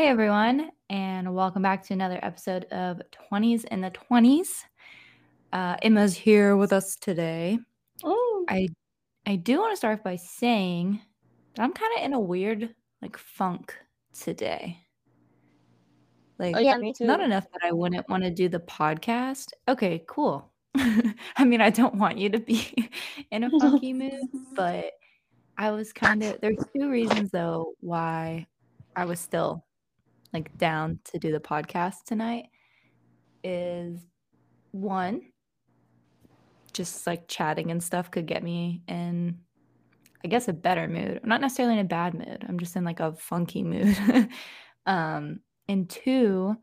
Hi, everyone, and welcome back to another episode of 20s in the 20s. Uh, Emma's here with us today. Oh, I I do want to start by saying that I'm kind of in a weird like funk today. Like, oh yeah, me not enough that I wouldn't want to do the podcast. Okay, cool. I mean, I don't want you to be in a funky mood, but I was kind of there's two reasons though why I was still like down to do the podcast tonight is one just like chatting and stuff could get me in I guess a better mood. I'm not necessarily in a bad mood. I'm just in like a funky mood. um and two,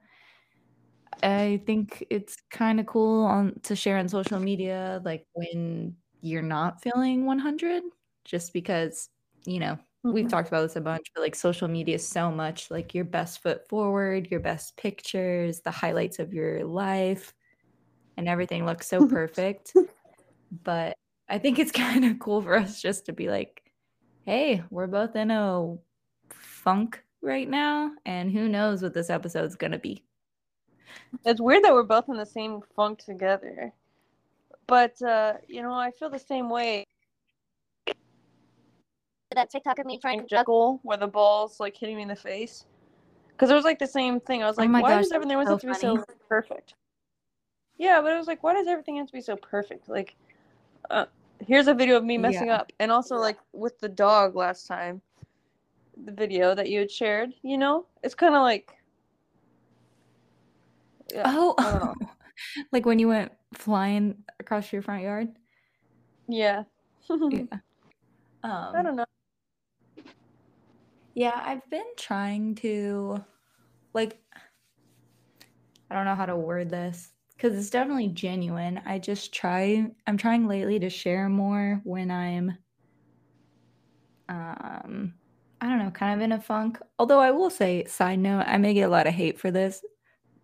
I think it's kind of cool on to share on social media like when you're not feeling 100 just because, you know, we've Mhm. talked about this a bunch, but like social media is so much like your best foot forward, your best pictures, the highlights of your life, and everything looks so perfect. But I think it's kind of cool for us just to be like, hey, we're both in a funk right now, and who knows what this episode's gonna be. It's weird that we're both in the same funk together. But uh, you know, I feel the same way. That TikTok of me trying to juggle where the ball's like hitting me in the face. Because it was like the same thing. I was Oh like, my why gosh, does everything always so have to be so perfect? Yeah, but it was like, why does everything have to be so perfect? Like, uh, here's a video of me messing Yeah. up, and also like with the dog last time, the video that you had shared. You know, it's kind of like, yeah, Oh, like when you went flying across your front yard? Yeah. Yeah. I Um, don't know. Yeah, I've been trying to like I don't know how to word this because it's definitely genuine. I just try I'm trying lately to share more when I'm um I don't know, kind of in a funk. Although I will say, side note, I may get a lot of hate for this,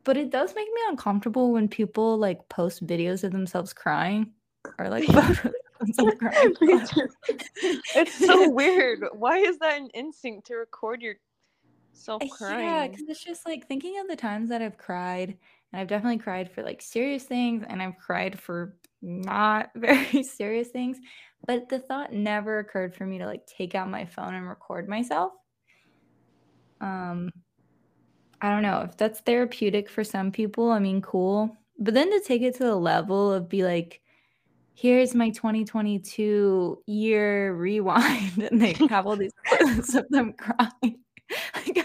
but it does make me uncomfortable when people like post videos of themselves crying or like photos of themselves crying. It's so weird. Why is that an instinct to record yourself crying? Yeah, because it's just like thinking of the times that I've cried, and I've definitely cried for like serious things, and I've cried for not very serious things. But the thought never occurred for me to like take out my phone and record myself. Um, I don't know if that's therapeutic for some people. I mean, cool. But then to take it to the level of be like, here's my 2022 year rewind, and they have all these photos of them crying. Like,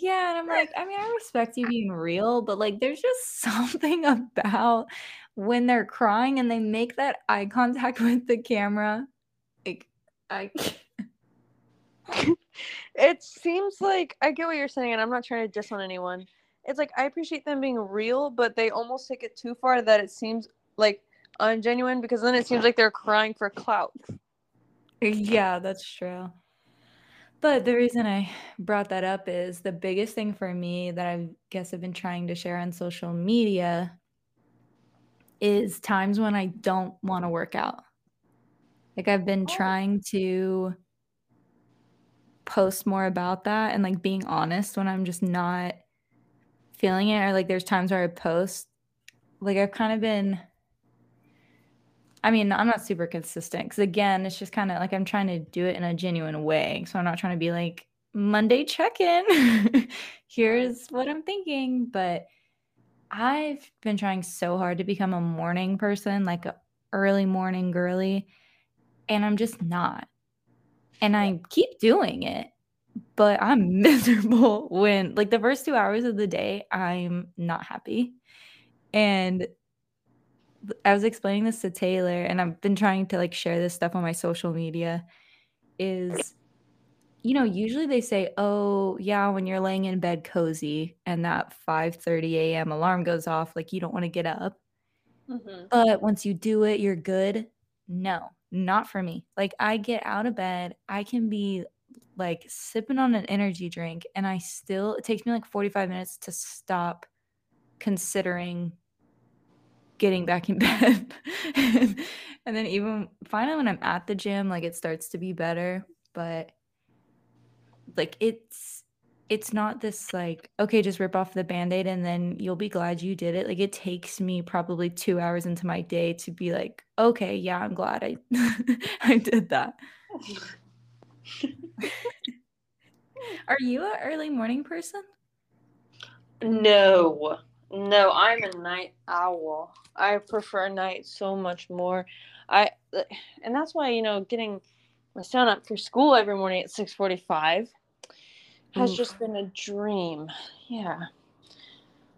yeah, and I'm like, I mean, I respect you being real, but like, there's just something about when they're crying and they make that eye contact with the camera. Like, I, It seems like I get what you're saying, and I'm not trying to diss on anyone. It's like I appreciate them being real, but they almost take it too far that it seems like ungenuine because then it seems like they're crying for clout. yeah, that's true. But the reason I brought that up is the biggest thing for me that I guess I've been trying to share on social media is times when I don't want to work out. Like I've been Oh. trying to post more about that and like being honest when I'm just not feeling it or like there's times where I post like I've kind of been I mean, I'm not super consistent cuz again, it's just kind of like I'm trying to do it in a genuine way. So I'm not trying to be like Monday check-in. Here's what I'm thinking, but I've been trying so hard to become a morning person, like a early morning girly, and I'm just not. And I keep doing it, but I'm miserable when like the first 2 hours of the day, I'm not happy. And I was explaining this to Taylor, and I've been trying to like share this stuff on my social media is you know, usually they say, "Oh, yeah, when you're laying in bed cozy and that 5:30 AM alarm goes off, like you don't want to get up." Mm-hmm. But once you do it, you're good. No, not for me. Like I get out of bed, I can be like sipping on an energy drink and I still it takes me like 45 minutes to stop considering getting back in bed. and, then even finally when I'm at the gym, like it starts to be better, but like it's it's not this like, okay, just rip off the band-aid and then you'll be glad you did it. Like it takes me probably 2 hours into my day to be like, okay, yeah, I'm glad I I did that. Are you an early morning person? No. No, I'm a night owl. I prefer night so much more. I and that's why, you know, getting my son up for school every morning at 6:45 has Oof. just been a dream. Yeah.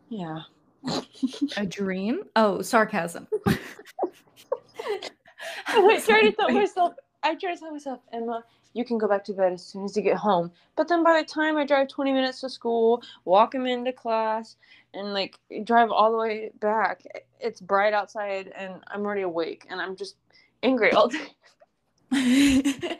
Yeah. a dream? Oh, sarcasm. I try to tell myself I try to tell myself, Emma, you can go back to bed as soon as you get home. But then by the time I drive 20 minutes to school, walk him into class, and like drive all the way back, it's bright outside and I'm already awake and I'm just angry all day.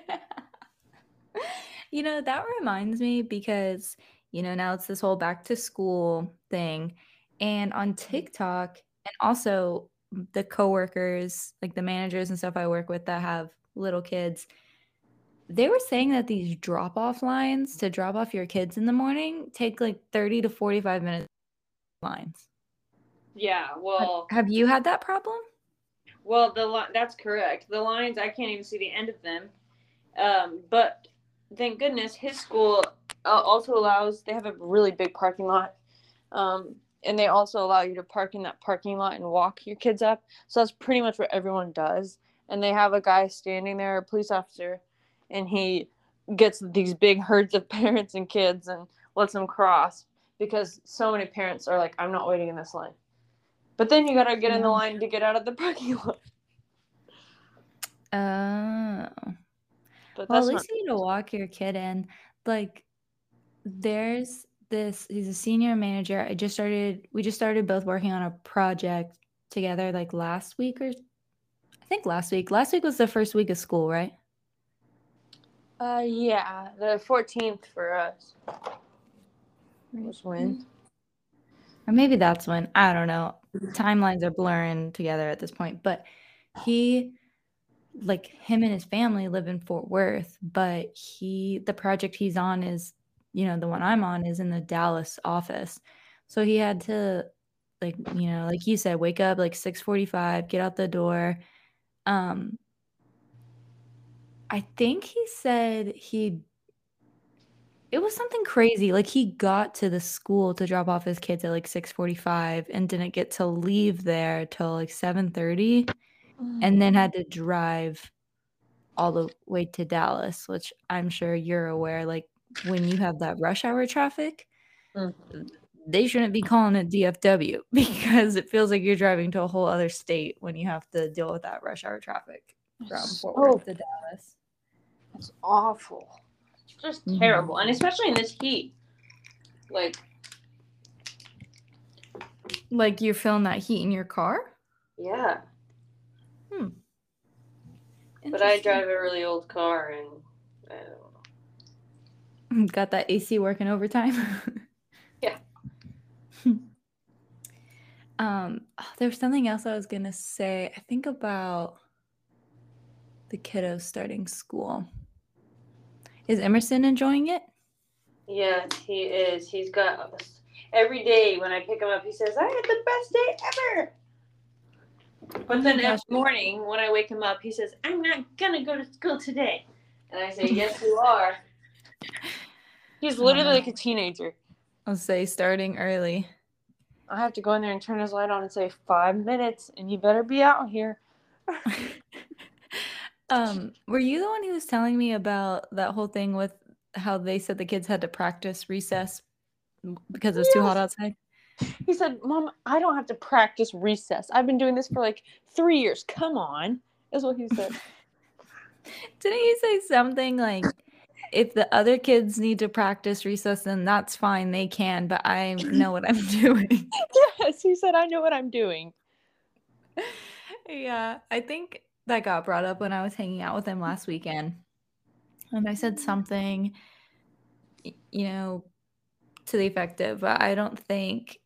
you know, that reminds me because, you know, now it's this whole back to school thing. And on mm-hmm. TikTok, and also the coworkers, like the managers and stuff I work with that have little kids, they were saying that these drop off lines to drop off your kids in the morning take like 30 to 45 minutes lines. Yeah, well, have, you had that problem? Well, the li- that's correct. The lines I can't even see the end of them. Um, but thank goodness his school uh, also allows. They have a really big parking lot, um, and they also allow you to park in that parking lot and walk your kids up. So that's pretty much what everyone does. And they have a guy standing there, a police officer, and he gets these big herds of parents and kids and lets them cross because so many parents are like, I'm not waiting in this line. But then you gotta get in the line to get out of the parking lot. Oh. But well, at least you need to walk your kid in. Like, there's this. He's a senior manager. I just started. We just started both working on a project together. Like last week or, I think last week. Last week was the first week of school, right? Uh, yeah, the fourteenth for us was when. Or maybe that's when. I don't know. Timelines are blurring together at this point. But he, like, him and his family live in Fort Worth, but he, the project he's on is, you know, the one I'm on is in the Dallas office. So he had to, like, you know, like you said, wake up like 6:45, get out the door. Um, I think he said he it was something crazy. Like he got to the school to drop off his kids at like 6:45 and didn't get to leave there till like 7:30 and then had to drive all the way to Dallas, which I'm sure you're aware like when you have that rush hour traffic, mm-hmm. they shouldn't be calling it DFW because it feels like you're driving to a whole other state when you have to deal with that rush hour traffic from Fort Worth to Dallas. It's awful It's just mm-hmm. terrible, and especially in this heat. Like, like you're feeling that heat in your car. Yeah. Hmm. But I drive a really old car, and I don't know. Got that AC working overtime. yeah. um, oh, there was something else I was gonna say. I think about the kiddos starting school. Is Emerson enjoying it? Yes, he is. He's got every day when I pick him up, he says, "I had the best day ever." But then every morning when I wake him up, he says, "I'm not gonna go to school today," and I say, "Yes, you are." He's literally like a teenager. I'll say starting early. I have to go in there and turn his light on and say five minutes, and you better be out here. Um, were you the one who was telling me about that whole thing with how they said the kids had to practice recess because it was too hot outside? He said, Mom, I don't have to practice recess. I've been doing this for like three years. Come on. Is what he said. Didn't he say something like if the other kids need to practice recess, then that's fine. They can, but I know what I'm doing. yes, he said, I know what I'm doing. Yeah, I think that got brought up when I was hanging out with him last weekend. And I said something, you know, to the effect of, uh, I don't think,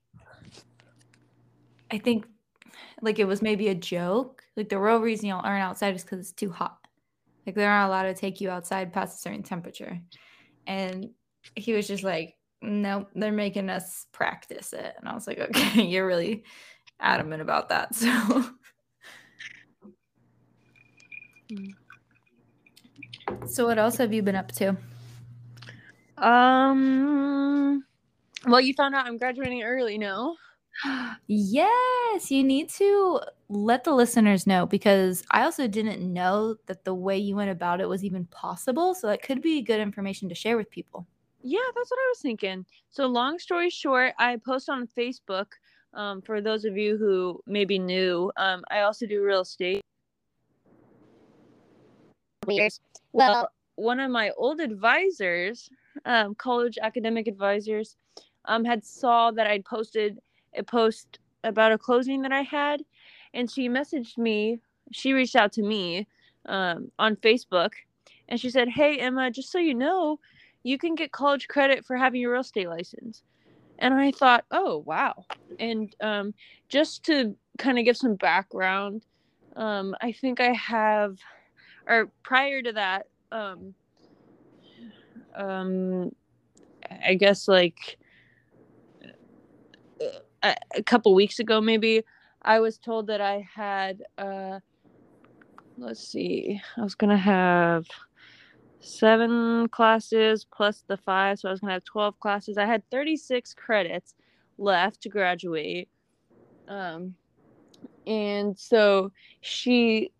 I think like it was maybe a joke. Like the real reason y'all aren't outside is because it's too hot. Like they're not allowed to take you outside past a certain temperature. And he was just like, nope, they're making us practice it. And I was like, okay, you're really adamant about that. So. So what else have you been up to? Um. Well, you found out I'm graduating early. No. Yes, you need to let the listeners know because I also didn't know that the way you went about it was even possible. So that could be good information to share with people. Yeah, that's what I was thinking. So, long story short, I post on Facebook. Um, for those of you who may be new, um, I also do real estate. Years. Well, one of my old advisors, um, college academic advisors, um, had saw that I'd posted a post about a closing that I had, and she messaged me. She reached out to me um, on Facebook, and she said, "Hey Emma, just so you know, you can get college credit for having your real estate license." And I thought, "Oh wow!" And um, just to kind of give some background, um, I think I have, or prior to that, um, um, I guess like a, a couple weeks ago maybe i was told that i had uh let's see i was gonna have seven classes plus the five so i was gonna have 12 classes. I had 36 credits left to graduate um and so she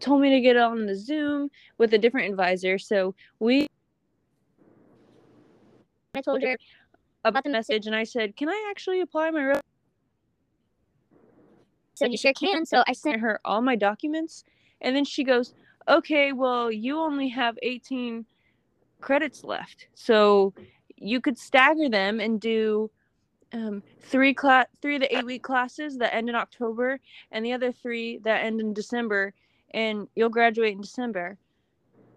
told me to get on the zoom with a different advisor so we i told her about the message and I said, Can I actually apply my real So you sure can. So I sent her all my documents and then she goes, Okay, well you only have 18 credits left. So you could stagger them and do um, three class three of the eight week classes that end in October and the other three that end in December and you'll graduate in December.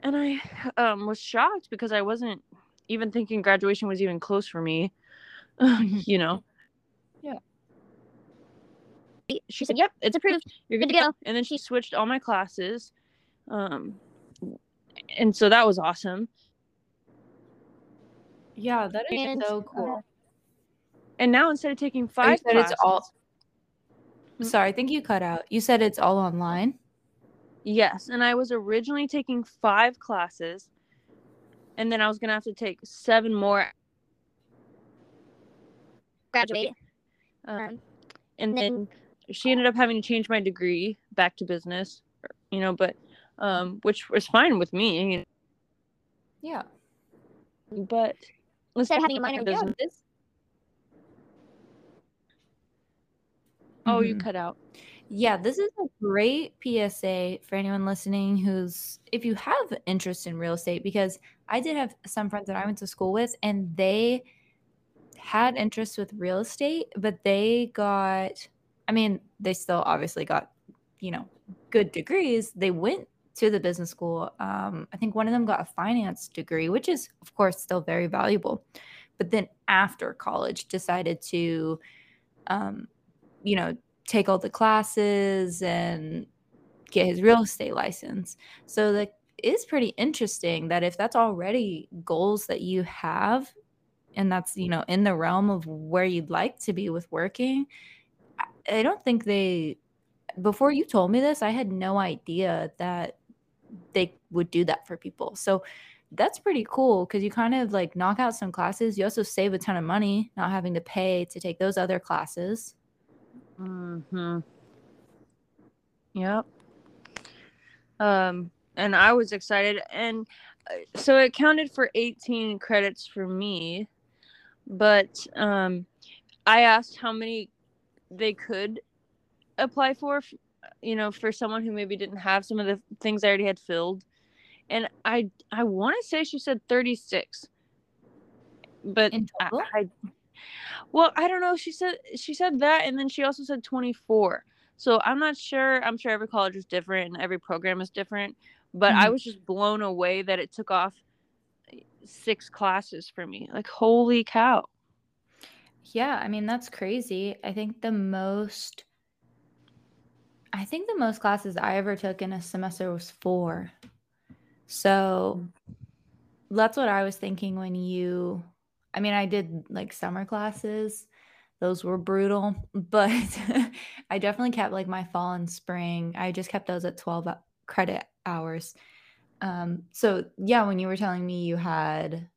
And I um, was shocked because I wasn't even thinking graduation was even close for me. you know. Yeah. She said, "Yep, it's approved. You're good to go." And then she switched all my classes, um, and so that was awesome. Yeah, that is And, so cool. And now instead of taking Oh, five classes, it's all. Sorry, I think you cut out. You said it's all online. Yes, and I was originally taking five classes, and then I was gonna have to take seven more. graduate. Um, and then she ended up having to change my degree back to business, you know, but um, which was fine with me. you Yeah. But Instead of having a minor, business. yeah, this- Oh, you cut out. Yeah, this is a great PSA for anyone listening who's, if you have interest in real estate, because I did have some friends that I went to school with and they had interest with real estate, but they got, I mean, they still obviously got, you know, good degrees. They went to the business school. Um, I think one of them got a finance degree, which is, of course, still very valuable. But then after college, decided to, um, you know, take all the classes and get his real estate license. So that is pretty interesting that if that's already goals that you have and that's, you know, in the realm of where you'd like to be with working, I, don't think they before you told me this, I had no idea that they would do that for people. So that's pretty cool because you kind of like knock out some classes. You also save a ton of money not having to pay to take those other classes. Mm-hmm. Yep. Um, and I was excited, and uh, so it counted for 18 credits for me, but um, I asked how many they could apply for, you know, for someone who maybe didn't have some of the things I already had filled, and I I want to say she said 36, but In I? I well, I don't know. She said she said that, and then she also said 24. So I'm not sure. I'm sure every college is different and every program is different. But I Mhm. was just blown away that it took off six classes for me. Like holy cow! Yeah, I mean that's crazy. I think the most I think the most classes I ever took in a semester was 4. So that's what I was thinking when you I mean, I did like summer classes. Those were brutal, but I definitely kept like my fall and spring. I just kept those at 12 credit hours. Um, so yeah, when you were telling me you had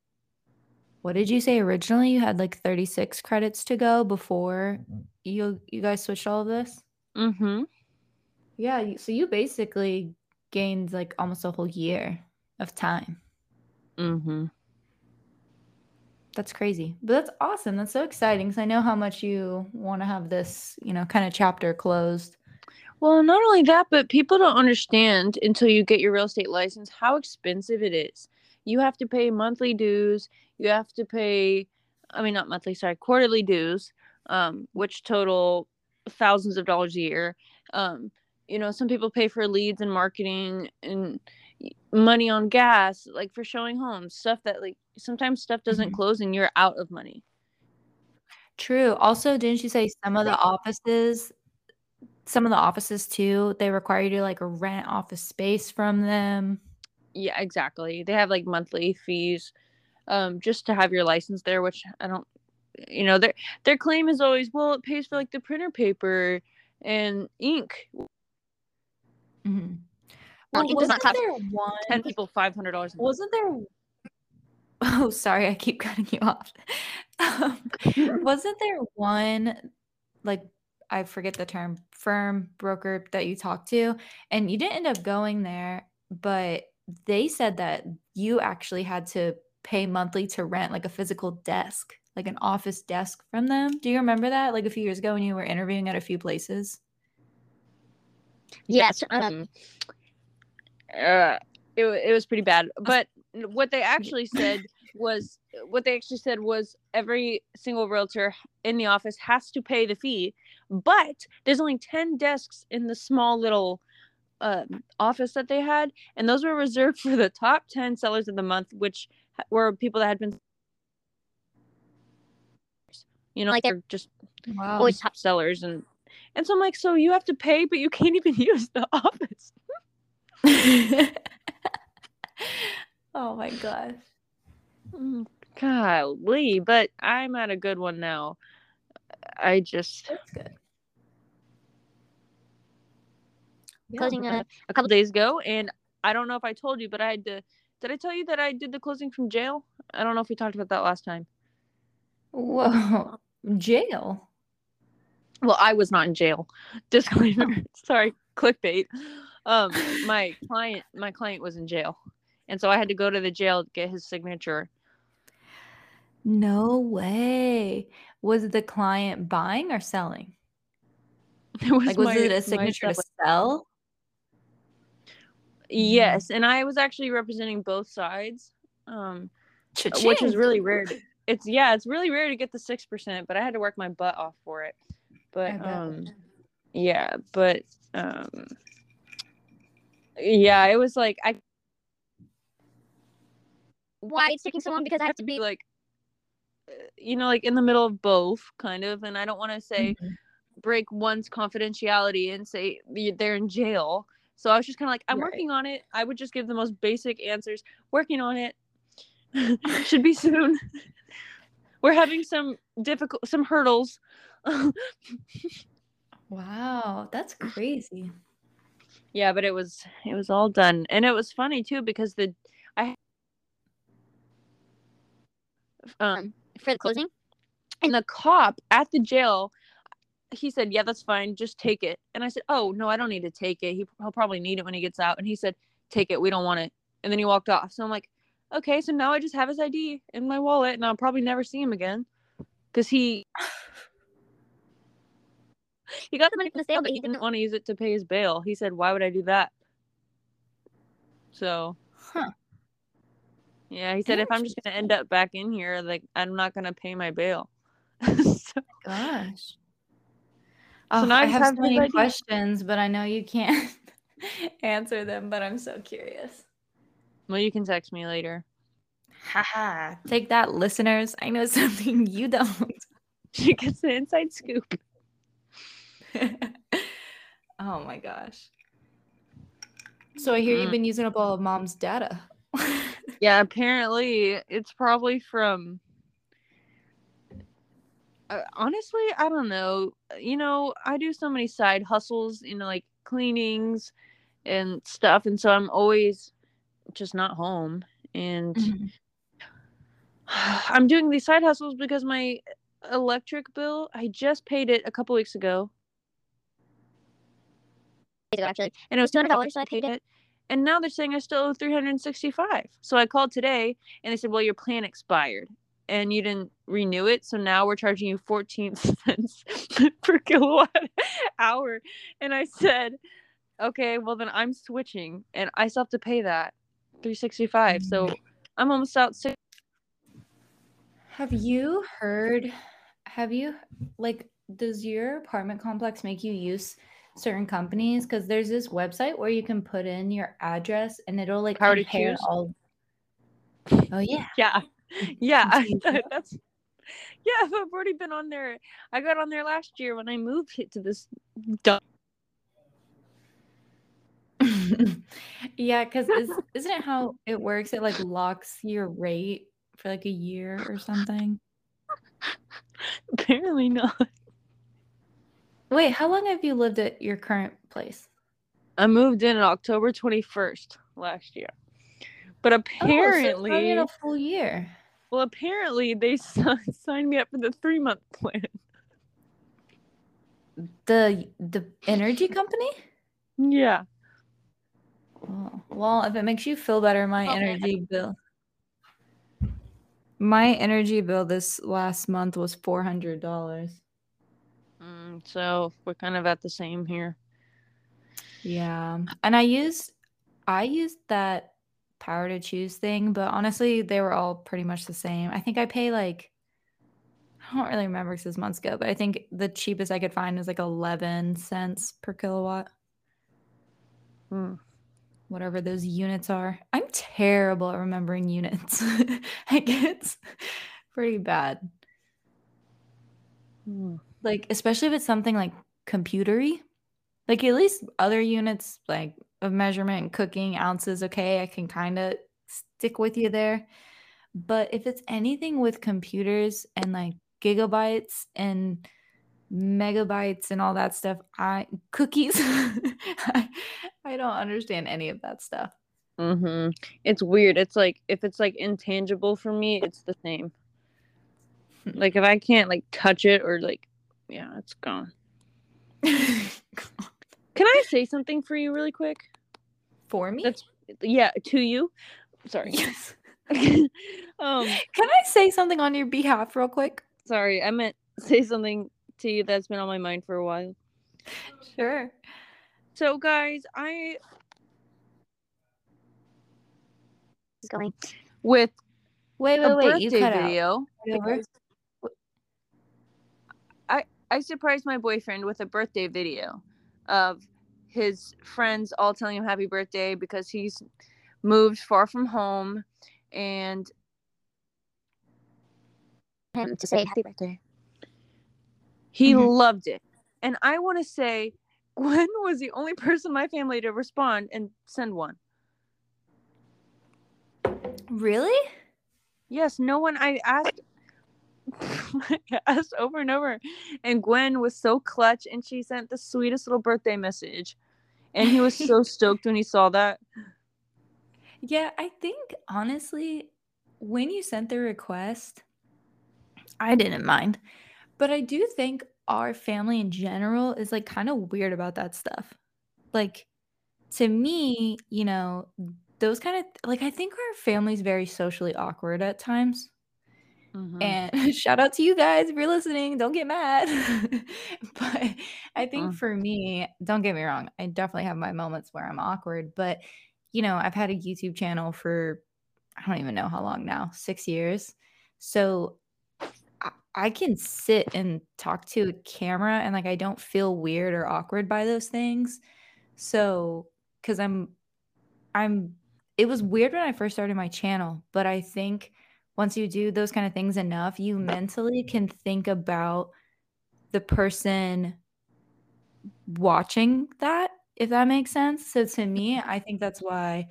what did you say originally? You had like 36 credits to go before you you guys switched all of this? Mm-hmm. Yeah, so you basically gained like almost a whole year of time. Mm-hmm. That's crazy. But that's awesome. That's so exciting because I know how much you want to have this, you know, kind of chapter closed. Well, not only that, but people don't understand until you get your real estate license how expensive it is. You have to pay monthly dues. You have to pay, I mean, not monthly, sorry, quarterly dues, um, which total thousands of dollars a year. Um, you know, some people pay for leads and marketing and money on gas, like for showing homes, stuff that, like, sometimes stuff doesn't Mhm. close and you're out of money. True. Also, didn't you say some of the offices, some of the offices too, they require you to like rent office space from them? Yeah, exactly. They have like monthly fees um just to have your license there, which I don't you know, their their claim is always, well, it pays for like the printer paper and ink. Mhm. Well, it does not wasn't there one? Ten people five hundred dollars Wasn't there? Oh, sorry, I keep cutting you off. Um, wasn't there one, like, I forget the term, firm broker that you talked to, and you didn't end up going there, but they said that you actually had to pay monthly to rent like a physical desk, like an office desk from them. Do you remember that? Like a few years ago when you were interviewing at a few places? Yes. Um uh, it, it was pretty bad but what they actually said was what they actually said was every single realtor in the office has to pay the fee but there's only 10 desks in the small little um, office that they had and those were reserved for the top 10 sellers of the month which were people that had been you know Like they're just Wow. always top sellers and and so i'm like so you have to pay but you can't even use the office oh my gosh. Mm, Golly, but I'm at a good one now. I just That's good. Closing uh, a couple days ago, and I don't know if I told you, but I had to. Did I tell you that I did the closing from jail? I don't know if we talked about that last time. Whoa, jail. Well, I was not in jail. Disclaimer. Sorry, clickbait. Um, my client, my client was in jail, and so I had to go to the jail to get his signature. No way. Was the client buying or selling? It was Like, was my- it a signature to sell? Yes, and I was actually representing both sides. Um, which is really rare. To, it's yeah, it's really rare to get the six percent, but I had to work my butt off for it. But um, yeah, but um, yeah, it was like I why it's taking so long because I have to be like, uh, you know, like in the middle of both, kind of, and I don't want to say Mhm. break one's confidentiality and say they're in jail. So I was just kind of like, I'm Right. working on it. I would just give the most basic answers. Working on it. Should be soon. We're having some difficult, some hurdles. Wow, that's crazy. Yeah, but it was it was all done, and it was funny too because the I um for the closing. and the cop at the jail he said yeah that's fine just take it. And i said oh no i don't need to take it. He, he'll probably need it when he gets out. And he said take it we don't want it. And then he walked off. So i'm like okay so now i just have his id in my wallet and i'll probably never see him again. Because he he got the money from the sale but he didn't want to use it to pay his bail he said why would i do that so Huh. yeah he said if i'm just going to end up back in here like i'm not going to pay my bail so, Gosh. So Oh, now I I have have so many idea. questions, but I know you can't answer them, but I'm so curious. well you can text me later Haha. Take that, listeners. I know something you don't. she gets the inside scoop oh my gosh. So I hear you've Mm. been using up all of mom's data. Yeah, apparently it's probably from uh, honestly, I don't know. You know, I do so many side hustles, you know, like cleanings and stuff, and so I'm always just not home. And Mhm. I'm doing these side hustles because my electric bill, I just paid it a couple weeks ago, days ago actually, and it was two hundred dollars, so I paid it. and now they're saying I still owe 365. So I called today and they said, "Well, your plan expired and you didn't renew it, so now we're charging you 14 cents per kilowatt hour." And I said, "Okay, well then I'm switching and I still have to pay that 365." So mm. I'm almost out six Have you heard? Have you like? Does your apartment complex make you use certain companies? Because there's this website where you can put in your address and it'll like Power compare all. Oh yeah, Yeah. Yeah, I, you do? that's Yeah, I've already been on there. I got on there last year when I moved to this dumb yeah. Because is, isn't it how it works? It like locks your rate for like a year or something. apparently not. Wait, how long have you lived at your current place? I moved in on October 21st last year. But apparently, Oh, so it's not apparently, a full year. well, apparently they signed me up for the three month plan. The the energy company? Yeah. Oh, well, if it makes you feel better, my Okay. energy bill. My energy bill this last month was four hundred dollars. Mm, so we're kind of at the same here. Yeah, and I used I used that power to choose thing, but honestly, they were all pretty much the same. I think I pay like I don't really remember because it's months ago, but I think the cheapest I could find was like eleven cents per kilowatt. Mm. whatever those units are. I'm terrible at remembering units. like it's pretty bad. Mm. Like especially if it's something like computery. Like at least other units like of measurement and cooking ounces okay, I can kind of stick with you there. But if it's anything with computers and like gigabytes and megabytes and all that stuff, I cookies I, I don't understand any of that stuff. hmm It's weird. It's like if it's like intangible for me, it's the same. Like if I can't like touch it or like, yeah, it's gone. Can I say something for you really quick? For me? That's yeah, to you. Sorry. yes. um, Can I say something on your behalf real quick? sorry, I meant say something to you that's been on my mind for a while. Sure. So guys, I It's going. with Wait, a wait, wait. You birthday cut out. video, Over. I surprised my boyfriend with a birthday video of his friends all telling him happy birthday because he's moved far from home and Him to say happy birthday. he Mhm. loved it. And I want to say Gwen was the only person in my family to respond and send one. Really? Yes, no one I asked Asked over and over and Gwen was so clutch and she sent the sweetest little birthday message. And he was so stoked when he saw that. Yeah, I think honestly, when you sent the request, I didn't mind. But I do think our family in general is like kind of weird about that stuff. Like to me, you know, those kind of like I think our family's very socially awkward at times. Mhm. And shout out to you guys if you're listening. Don't get mad. but I think Mm. for me, don't get me wrong, I definitely have my moments where I'm awkward. But, you know, I've had a YouTube channel for I don't even know how long now, six years. So I, I can sit and talk to a camera and like I don't feel weird or awkward by those things. So, because I'm, I'm, it was weird when I first started my channel, but I think once you do those kind of things enough, you mm-hmm. mentally can think about the person watching that, if that makes sense. So to me, mm-hmm. I think that's why,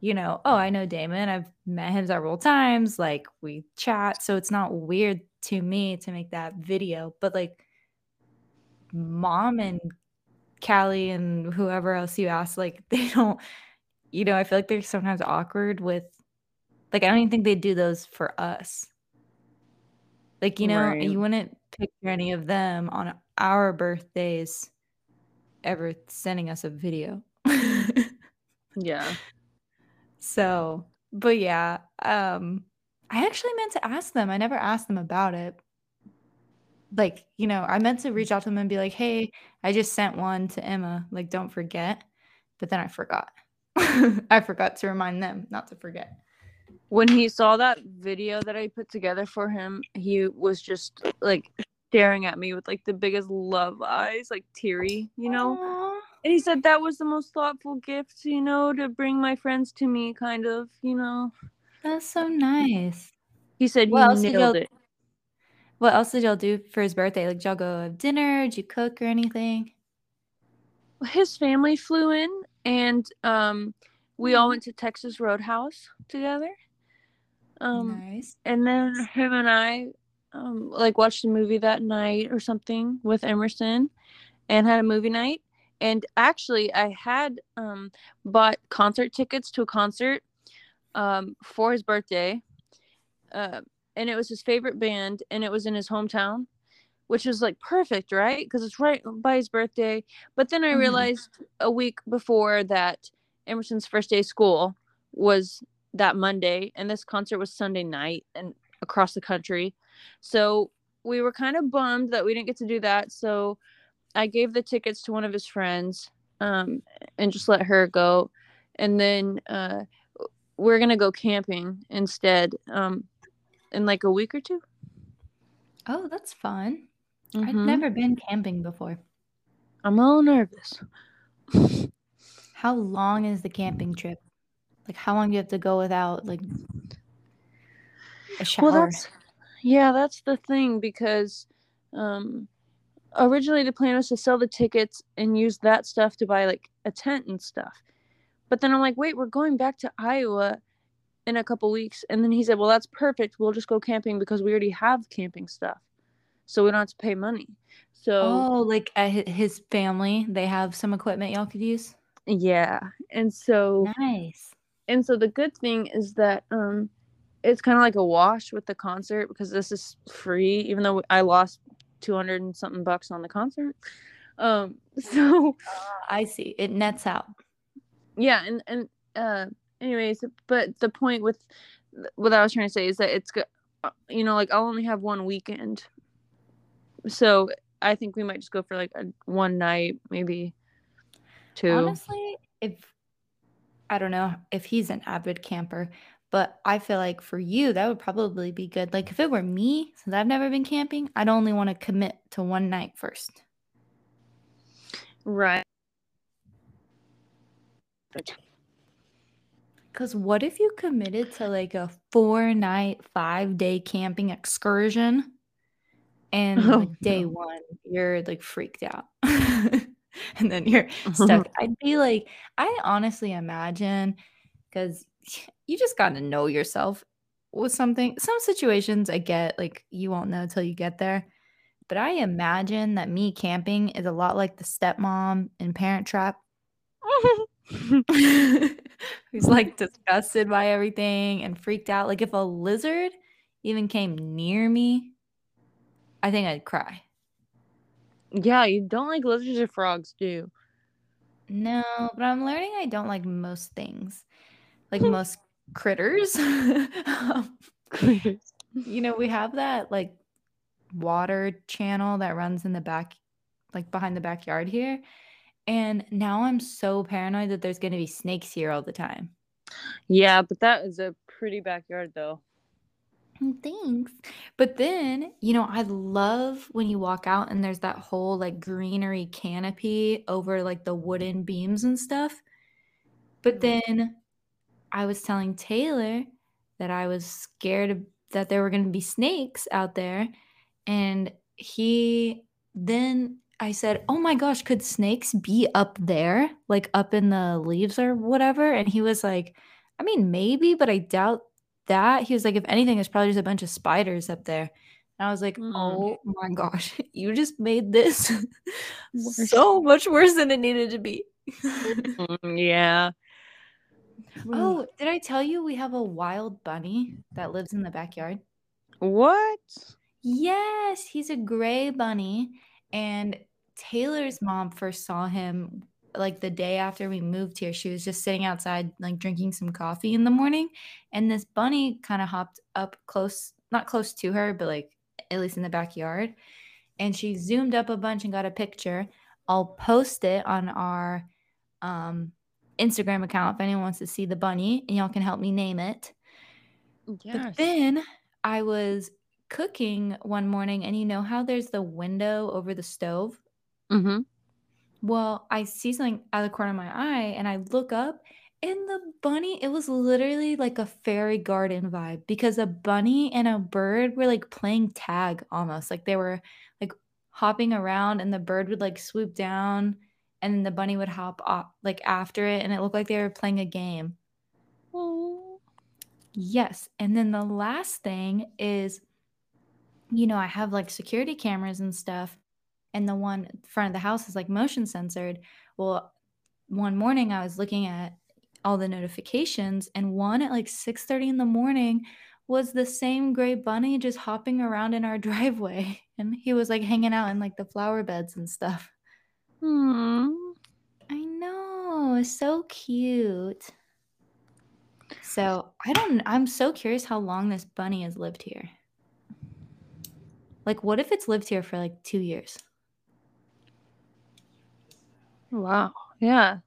you know, oh, I know Damon. I've met him several times. Like we chat. So it's not weird to me to make that video. But like mom and Callie and whoever else you ask, like they don't, you know, I feel like they're sometimes awkward with, like, I don't even think they do those for us. Like, you know, Right. you wouldn't picture any of them on our birthdays ever sending us a video. Yeah. so, but yeah, um, I actually meant to ask them. I never asked them about it. Like, you know, I meant to reach out to them and be like, hey, I just sent one to Emma. Like, don't forget. But then I forgot. I forgot to remind them not to forget. When he saw that video that I put together for him, he was just like staring at me with like the biggest love eyes, like teary, you know? Aw, And he said that was the most thoughtful gift, you know, to bring my friends to me, kind of, you know. that's so nice. He said What you else did nailed y'all- it. What else did y'all do for his birthday? Like, did y'all go have dinner? Did you cook or anything? His family flew in and um we all went to Texas Roadhouse together. Um nice. and then him and I um like watched a movie that night or something with Emerson and had a movie night. And actually I had um bought concert tickets to a concert um for his birthday. Uh, and it was his favorite band and it was in his hometown, which is like perfect, right? Because it's right by his birthday. But then I Mhm. realized a week before that Emerson's first day of school was that Monday, and this concert was Sunday night and across the country. So we were kind of bummed that we didn't get to do that. So I gave the tickets to one of his friends um, and just let her go. And then uh, we're going to go camping instead um, in like a week or 2 Oh, that's fun. I've Mhm. never been camping before. I'm a little nervous. How long is the camping trip? Like, how long do you have to go without like a shower? Well, that's yeah, that's the thing because um, originally the plan was to sell the tickets and use that stuff to buy like a tent and stuff. But then I'm like, wait, we're going back to Iowa in a couple weeks, and then he said, well, that's perfect. We'll just go camping because we already have camping stuff, so we don't have to pay money. So oh, like hi- his family, they have some equipment y'all could use. yeah, and so Nice. And so the good thing is that um it's kind of like a wash with the concert because this is free even though i lost 200 and something bucks on the concert um so I see. It nets out. yeah and and uh anyways but the point with what i was trying to say is that it's uh, you know like i'll only have one weekend so i think we might just go for like a one night maybe two Honestly, if I don't know if he's an avid camper, but I feel like for you that would probably be good. Like if it were me, since I've never been camping, I'd only want to commit to one night first. right Because what if you committed to like a four night, five day camping excursion and Oh, like day no. one, you're like freaked out. and then you're stuck. Mm-hmm. I'd be like, I honestly imagine because you just got to know yourself with something. Some situations I get, like, you won't know till you get there. But I imagine that me camping is a lot like the stepmom in Parent Trap who's like disgusted by everything and freaked out. Like if a lizard even came near me, I think I'd cry. Yeah you don't like lizards or frogs do you No, but I'm learning I don't like most things, like most critters. Um, you know, we have that like water channel that runs in the back, like behind the backyard here. And now I'm so paranoid that there's going to be snakes here all the time. Yeah, but that is a pretty backyard though. Mm, Thanks. But then, you know, I love when you walk out and there's that whole like greenery canopy over like the wooden beams and stuff. But Mhm. then I was telling Taylor that I was scared of, that there were going to be snakes out there. And he then I said, Oh my gosh, could snakes be up there? Like up in the leaves or whatever? And he was like, I mean, maybe, but I doubt that. He was like, if anything, it's probably just a bunch of spiders up there. And I was like, Mm. oh my gosh, you just made this so much worse than it needed to be. Mm, yeah. oh, did I tell you we have a wild bunny that lives in the backyard? What? Yes, he's a gray bunny. And Taylor's mom first saw him like the day after we moved here. She was just sitting outside, like drinking some coffee in the morning. And this bunny kind of hopped up close, not close to her, but like at least in the backyard. And she zoomed up a bunch and got a picture. I'll post it on our um, Instagram account if anyone wants to see the bunny, and y'all can help me name it. But then I was cooking one morning, and you know how there's the window over the stove? Mm-hmm. Well, I see something out of the corner of my eye, and I look up, and the bunny, it was literally like a fairy garden vibe because a bunny and a bird were like playing tag almost. Like they were like hopping around, and the bird would like swoop down, and then the bunny would hop off like after it, and it looked like they were playing a game. Oh. Yes. And then the last thing is, you know, I have like security cameras and stuff, and the one front of the house is like motion sensored. Well, one morning I was looking at all the notifications, and one at like 6:30 in the morning was the same gray bunny just hopping around in our driveway. And he was like hanging out in like the flower beds and stuff. Hmm. I know, so cute. So I don't. I'm so curious how long this bunny has lived here. Like, what if it's lived here for like two years? Wow. Yeah.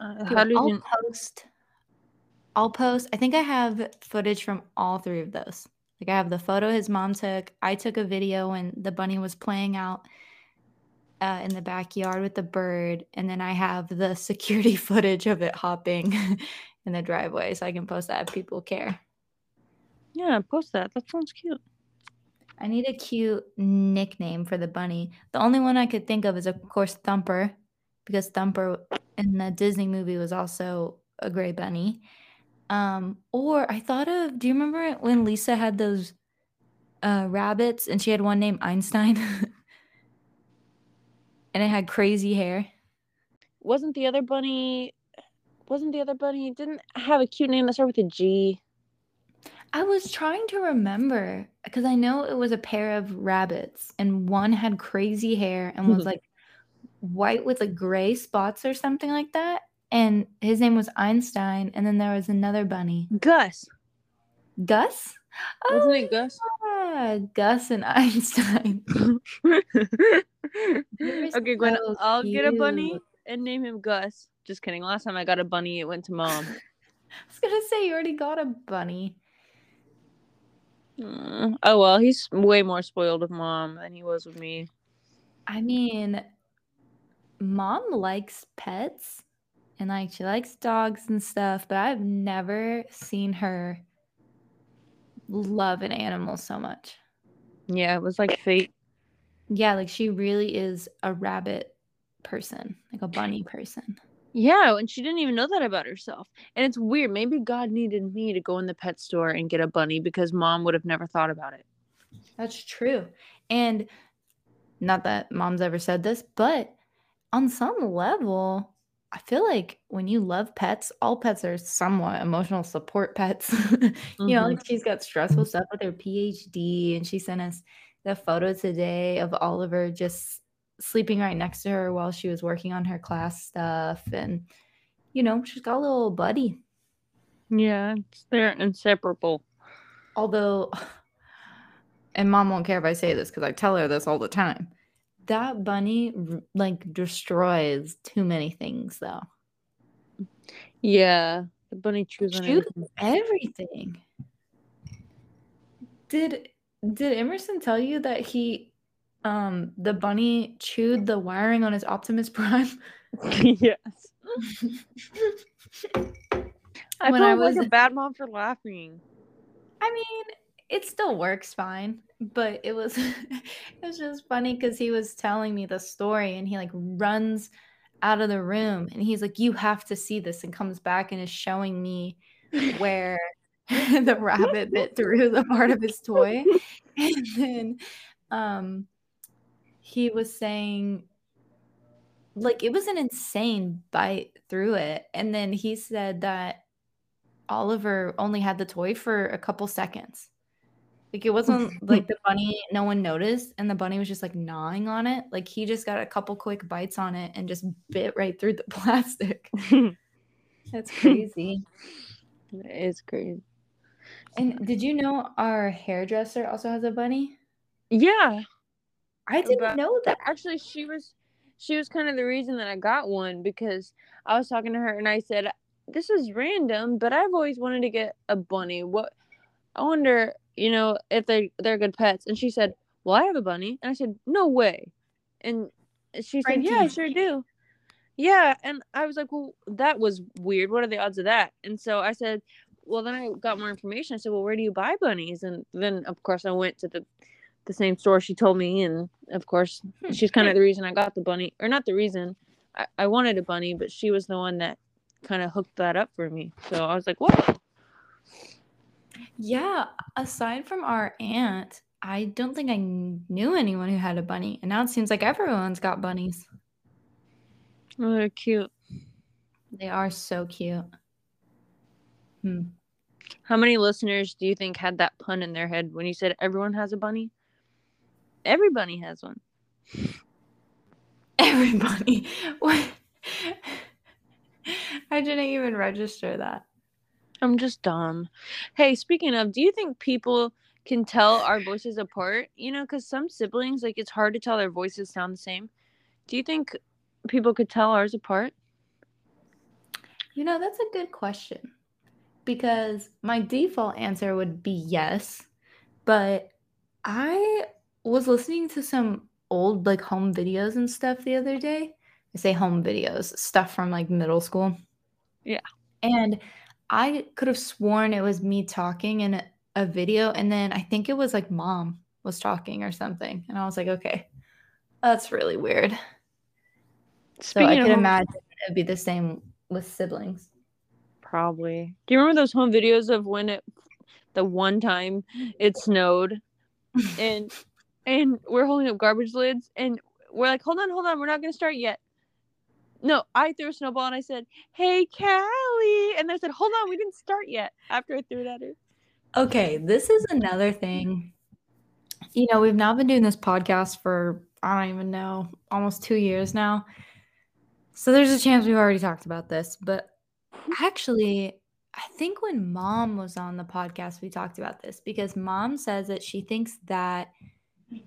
Uh, how did I'll you? post. I'll post. I think I have footage from all three of those. Like, I have the photo his mom took. I took a video when the bunny was playing out uh, in the backyard with the bird, and then I have the security footage of it hopping in the driveway, so I can post that if people care. Yeah, post that. That sounds cute. I need a cute nickname for the bunny. The only one I could think of is, of course, Thumper, because Thumper in the Disney movie was also a gray bunny. Um, or I thought of, do you remember when Lisa had those uh, rabbits and she had one named Einstein? and it had crazy hair. Wasn't the other bunny? Wasn't the other bunny? Didn't have a cute name that started with a G. I was trying to remember because I know it was a pair of rabbits, and one had crazy hair and was like white with like gray spots or something like that. And his name was Einstein. And then there was another bunny, Gus. Gus. Wasn't Oh, it Gus? yeah, Gus and Einstein. Okay, Gwen. so I'll get a bunny and name him Gus. Just kidding. Last time I got a bunny, it went to mom. I was gonna say you already got a bunny. Mm, Oh well, he's way more spoiled with mom than he was with me. I mean, mom likes pets and like she likes dogs and stuff, but I've never seen her love an animal so much. Yeah, it was like fate. Yeah, like she really is a rabbit person, like a bunny person. Yeah, and she didn't even know that about herself. And it's weird. Maybe God needed me to go in the pet store and get a bunny because mom would have never thought about it. That's true. And not that mom's ever said this, but on some level, I feel like when you love pets, all pets are somewhat emotional support pets. you know, like mm-hmm. she's got stressful stuff with her PhD, and she sent us the photo today of Oliver just sleeping right next to her while she was working on her class stuff. And, you know, she's got a little buddy. Yeah, it's, they're inseparable. Although, and mom won't care if I say this because I tell her this all the time. That bunny like destroys too many things, though. Yeah, the bunny chews on Chews everything. everything. Did did Emerson tell you that he um the bunny chewed the wiring on his Optimus Prime? yes. I When I like was- a bad mom for laughing. I mean, it still works fine, but it was it was just funny because he was telling me the story and he like runs out of the room and he's like, You have to see this, and comes back and is showing me where the rabbit bit through the part of his toy. And then um he was saying like it was an insane bite through it. And then he said that Oliver only had the toy for a couple seconds. Like it wasn't like the bunny, no one noticed, and the bunny was just like gnawing on it. Like he just got a couple quick bites on it and just bit right through the plastic. That's crazy. It's crazy. And did you know our hairdresser also has a bunny? Yeah. I didn't But- know that. Actually, she was she was kind of the reason that I got one because I was talking to her and I said, "This is random, but I've always wanted to get a bunny. What I wonder, you know, if they they're good pets." And she said, "Well, I have a bunny." And I said, "No way." And she said, "Yeah, I sure do." Yeah, and I was like, "Well, that was weird. What are the odds of that?" And so I said, "Well, then I got more information. I said, "Well, where do you buy bunnies?" And then of course I went to the the same store she told me and of course Hmm. she's kind of the reason I got the bunny or not the reason I, I wanted a bunny but she was the one that kind of hooked that up for me so I was like whoa Yeah, aside from our aunt, I don't think I knew anyone who had a bunny. And now it seems like everyone's got bunnies. oh, they're cute They are so cute. Hmm. how many listeners do you think had that pun in their head when you said everyone has a bunny every bunny has one Everybody. What? I didn't even register that. I'm just dumb hey speaking of do you think people can tell our voices apart you know because some siblings like it's hard to tell their voices sound the same do you think people could tell ours apart You know, that's a good question because my default answer would be yes, but I was listening to some old like home videos and stuff the other day. I say home videos, stuff from like middle school. Yeah. And I could have sworn it was me talking in a, a video and then I think it was like mom was talking or something and I was like, "Okay. That's really weird." So I Speaking could home- imagine it would be the same with siblings. Probably. Do you remember those home videos of when it the one time it snowed and and we're holding up garbage lids and we're like, hold on, hold on, we're not gonna start yet. No, I threw a snowball and I said, Hey Callie and they said, Hold on, we didn't start yet after I threw it at her. Okay, this is another thing. You know, we've now been doing this podcast for, I don't even know, almost two years now. So there's a chance we've already talked about this. But actually, I think when mom was on the podcast, we talked about this because mom says that she thinks that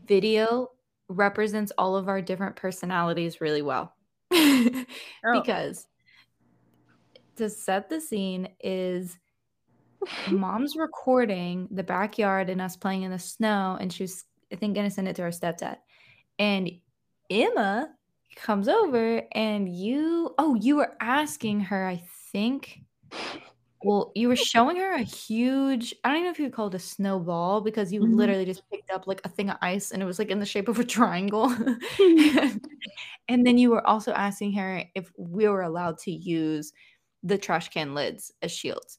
video represents all of our different personalities really well. Oh. Because to set the scene is mom's recording the backyard and us playing in the snow and she was i think gonna send it to our stepdad and emma comes over and you oh you were asking her i think well you were showing her a huge i don't even know if you would call it a snowball because you Mhm. literally just picked up like a thing of ice and it was like in the shape of a triangle and then you were also asking her if we were allowed to use the trash can lids as shields.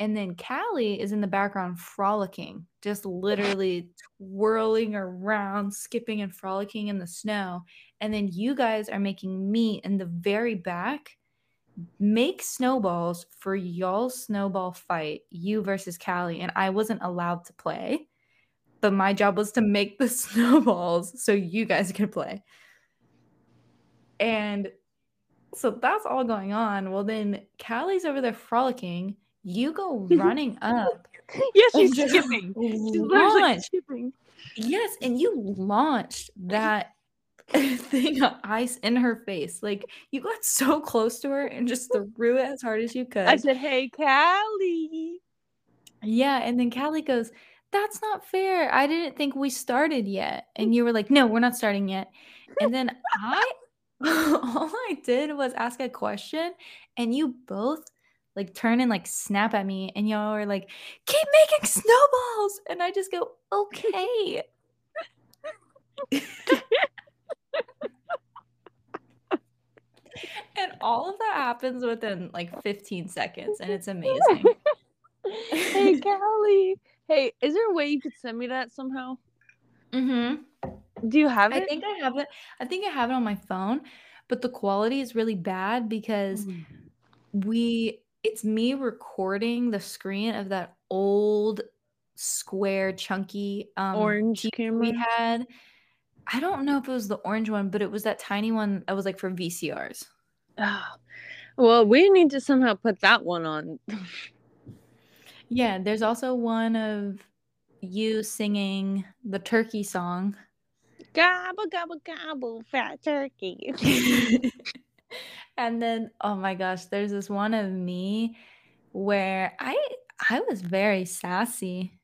And then Callie is in the background frolicking, just literally twirling around, skipping and frolicking in the snow. And then you guys are making me in the very back make snowballs for y'all's snowball fight, you versus Callie. And I wasn't allowed to play, but my job was to make the snowballs so you guys could play. And so that's all going on. Well, then Callie's over there frolicking. You go running up. yes, she's skipping. She's launch. Yes, and you launched that thing of ice in her face. Like you got so close to her and just threw it as hard as you could. I said, Hey Callie. yeah, and then Callie goes, That's not fair. I didn't think we started yet. And you were like, No, we're not starting yet. And then I all I did was ask a question, and you both like turn and like snap at me, and y'all are like, keep making snowballs. And I just go, okay. And all of that happens within like 15 seconds, and it's amazing. hey, Callie. Hey, is there a way you could send me that somehow? mm-hmm. Do you have it? I think I have it. I think I have it on my phone, but the quality is really bad because Mm. we it's me recording the screen of that old square chunky um Orange camera. we had. I don't know if it was the orange one, but it was that tiny one that was like for VCRs. Ah. well, we need to somehow put that one on. Yeah, there's also one of you singing the turkey song. gobble gobble gobble, fat turkey. and then oh my gosh, there's this one of me where I I was very sassy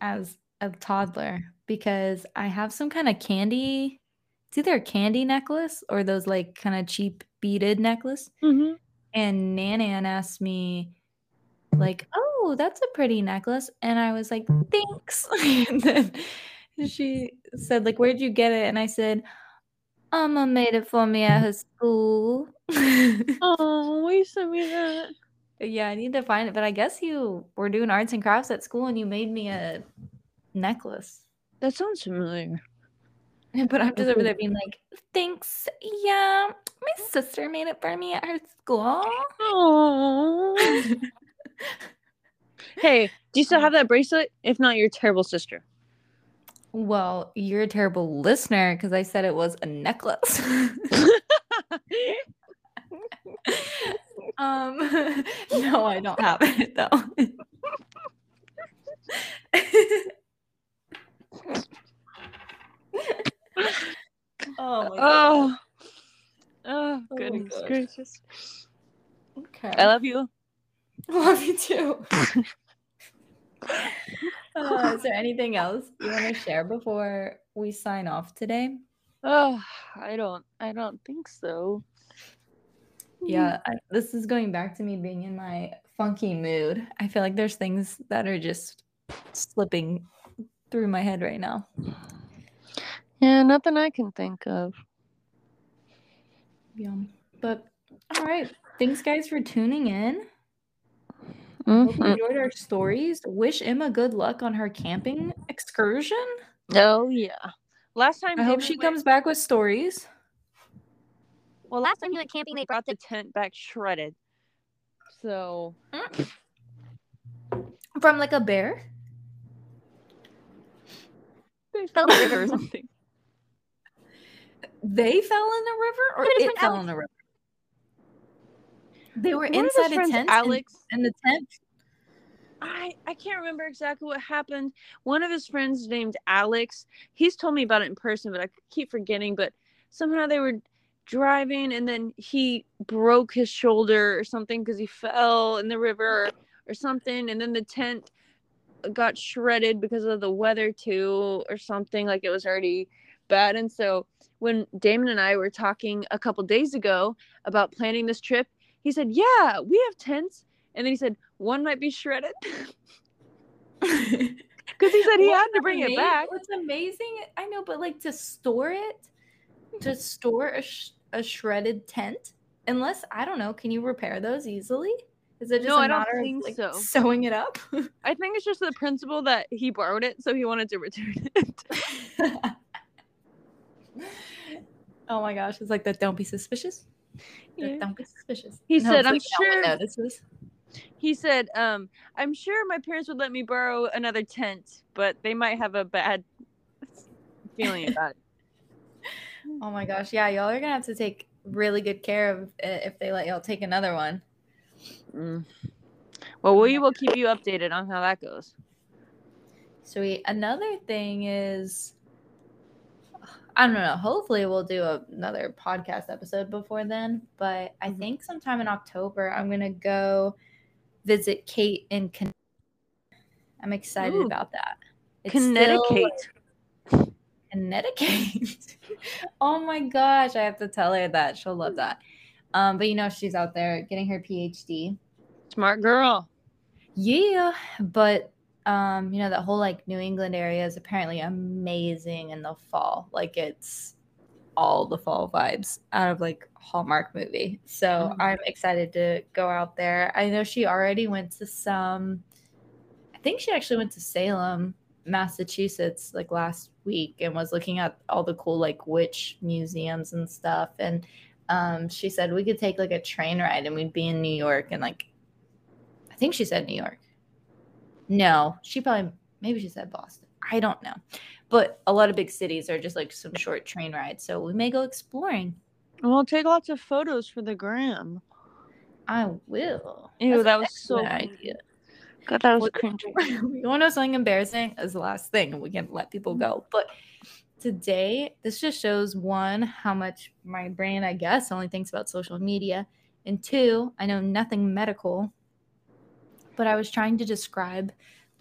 as a toddler because I have some kind of candy. It's either a candy necklace or those like kind of cheap beaded necklace. hmm And Nanan asked me, like, oh, that's a pretty necklace. And I was like, thanks. and then she said, like, where'd you get it? And I said, Mama made it for me at her school. Oh, you send me that? yeah, I need to find it. But I guess you were doing arts and crafts at school and you made me a necklace. That sounds familiar. But I'm just over there being like, thanks. Yeah, my sister made it for me at her school. Hey, do you still have that bracelet? If not, you're a terrible sister. Well, you're a terrible listener because I said it was a necklace. um, no, I don't have it though. oh my god. oh. Oh, Oh goodness gosh. gracious. Okay. I love you. I love you too. Uh, is there anything else you want to share before we sign off today? Oh, I don't. I don't think so. Yeah, I, this is going back to me being in my funky mood. I feel like there's things that are just slipping through my head right now. Yeah, nothing I can think of. Yeah. But all right. Thanks guys for tuning in. Hope you Mhm. enjoyed our stories. Wish Emma good luck on her camping excursion. Oh yeah. Last time I hope she went- comes back with stories. Well, last time he went camping, they brought the tent back shredded. So From like a bear. They fell in the river or something. They fell in the river or Look it fell Alex. in the river. They were One inside a friends, tent. and- Alex. and the tent I I can't remember exactly what happened. One of his friends named Alex. He's told me about it in person, but I keep forgetting. But somehow they were driving, and then he broke his shoulder or something because he fell in the river or something, and then the tent got shredded because of the weather too, or something. Like it was already bad, and so when Damon and I were talking a couple days ago about planning this trip, he said, "Yeah, we have tents." And then he said, one might be shredded. Because he said he had to bring it back. it's amazing, I know, but like to store it, to store a, sh- a shredded tent, unless I don't know, can you repair those easily? Is it just No, a I don't matter think of like so. sewing it up? I think it's just the principle that he borrowed it, so he wanted to return it. oh my gosh, it's like that. Don't be suspicious. Yeah. Don't be suspicious. He And said, "I'm sure." no sure- notices. he said, um, I'm sure my parents would let me borrow another tent, but they might have a bad feeling about it. Oh my gosh, yeah, y'all are gonna have to take really good care of it if they let y'all take another one. Mm. Well, we will keep you updated on how that goes. Sweet. Another thing is, I don't know. Hopefully, we'll do a- another podcast episode before then. But I Mhm. think sometime in October, I'm gonna go visit Kate in. Con- I'm excited Ooh. about that. It's Connecticut. like, Connecticut. oh my gosh, I have to tell her that. She'll love that. Um, but you know, she's out there getting her PhD. Smart girl. Yeah, but um, you know, that whole like New England area is apparently amazing in the fall. Like it's all the fall vibes out of like Hallmark movie. So Mhm. I'm excited to go out there. I know she already went to some I think she actually went to Salem, Massachusetts like last week and was looking at all the cool like witch museums and stuff and um she said we could take like a train ride and we'd be in New York and like I think she said New York. No, she probably maybe she said Boston. I don't know. But a lot of big cities are just like some short train rides. So we may go exploring. We'll take lots of photos for the gram. I will. Ew, That's that was so idea. God, that was cringy. you want to know something embarrassing as the last thing we can let people Mm-hmm. go. But today, this just shows one, how much my brain, I guess, only thinks about social media. And two, I know nothing medical, but I was trying to describe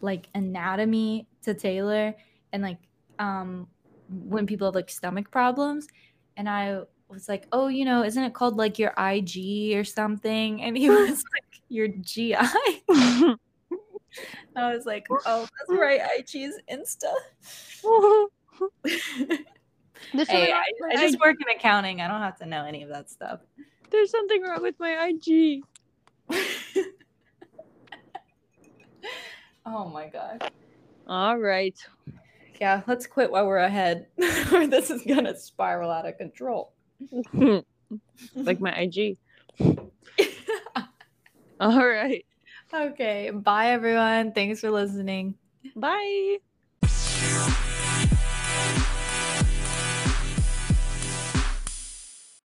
like anatomy to Taylor and like um when people have like stomach problems. And I was like, oh, you know, isn't it called like your IG or something? And he was like, your GI. I was like, oh, that's right. IG's Insta. Hey, I, I just IG. work in accounting. I don't have to know any of that stuff. There's something wrong with my IG. oh my god. All right. Yeah, let's quit while we're ahead, or this is gonna spiral out of control. like my IG. All right. okay, bye everyone. Thanks for listening. Bye.